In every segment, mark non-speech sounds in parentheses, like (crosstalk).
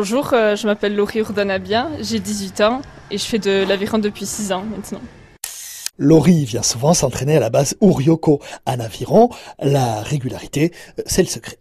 Bonjour, euh, je m'appelle Laurie Urdanabia, j'ai 18 ans et je fais de l'aviron depuis 6 ans maintenant. Laurie vient souvent s'entraîner à la base Urioko. En aviron, la régularité, euh, c'est le secret.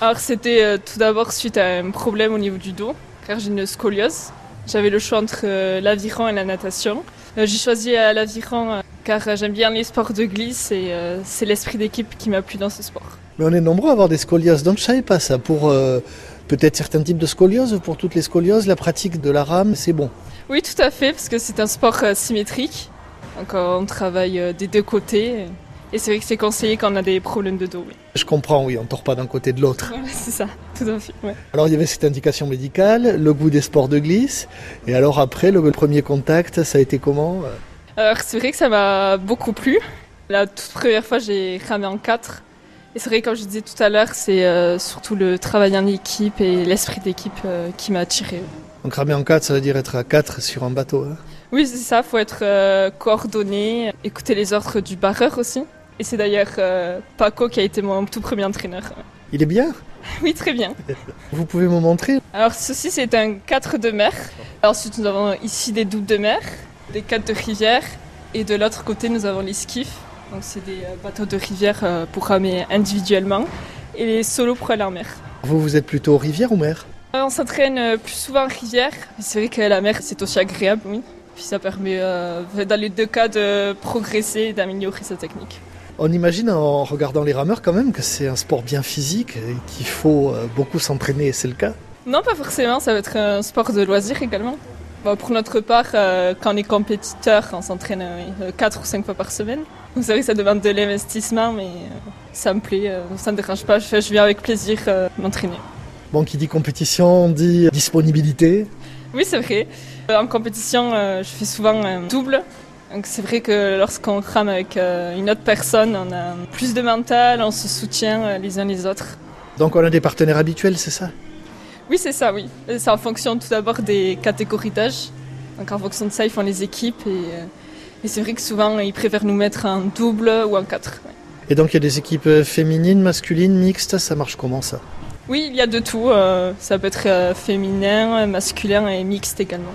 Alors c'était euh, tout d'abord suite à un problème au niveau du dos, car j'ai une scoliose. J'avais le choix entre l'aviron et la natation. J'ai choisi l'aviron car j'aime bien les sports de glisse et c'est l'esprit d'équipe qui m'a plu dans ce sport. Mais on est nombreux à avoir des scolioses, donc je savais pas ça. Pour euh, peut-être certains types de scolioses, pour toutes les scolioses, la pratique de la rame, c'est bon. Oui, tout à fait, parce que c'est un sport euh, symétrique. Donc euh, on travaille euh, des deux côtés. Et c'est vrai que c'est conseillé quand on a des problèmes de dos. Oui. Je comprends, oui, on ne tord pas d'un côté de l'autre. (laughs) Voilà, c'est ça, tout à fait. ouais. Alors il y avait cette indication médicale, le goût des sports de glisse, et alors après, le premier contact, ça a été comment Alors c'est vrai que ça m'a beaucoup plu. La toute première fois, j'ai ramé en quatre. Et c'est vrai, comme je disais tout à l'heure, c'est euh, surtout le travail en équipe et l'esprit d'équipe euh, qui m'a attiré. Donc ramer en 4, ça veut dire être à 4 sur un bateau. hein? Oui, c'est ça, faut être euh, coordonné, écouter les ordres du barreur aussi. Et c'est d'ailleurs Paco qui a été mon tout premier entraîneur. Il est bien? (laughs) Oui, très bien. (laughs) Vous pouvez me montrer? Alors ceci, c'est un 4 de mer. Ensuite, nous avons ici des doubles de mer, des 4 de rivière. Et de l'autre côté, nous avons les skiffs. Donc c'est des euh, bateaux de rivière euh, pour ramer individuellement. Et les solos pour aller en mer. Vous, vous êtes plutôt rivière ou mer? Euh, On s'entraîne plus souvent en rivière. C'est vrai que la mer, c'est aussi agréable, oui. Puis ça permet, dans les deux cas, de progresser et d'améliorer sa technique. On imagine en regardant les rameurs quand même que c'est un sport bien physique et qu'il faut beaucoup s'entraîner, et c'est le cas? Non, pas forcément, ça va être un sport de loisir également. Bon, pour notre part, euh, quand on est compétiteur, on s'entraîne 4 ou 5 fois par semaine. Vrai que ça demande de l'investissement, mais euh, ça me plaît, euh, ça ne me dérange pas, je, viens avec plaisir euh, m'entraîner. Bon, qui dit compétition, dit disponibilité. Oui, c'est vrai. Euh, En compétition, euh, je fais souvent un double. Donc c'est vrai que lorsqu'on rame avec euh, une autre personne, on a plus de mental, on se soutient euh, les uns les autres. Donc on a des partenaires habituels, c'est ça? Oui, c'est ça, oui. Et C'est en fonction tout d'abord des catégories d'âge. Donc en fonction de ça, ils font les équipes et, euh, et c'est vrai que souvent, ils préfèrent nous mettre en double ou en quatre. ouais. Et donc il y a des équipes euh, féminines, masculines, mixtes, ça marche comment ça? Oui, il y a de tout. euh, ça peut être euh, féminin, masculin et mixte également.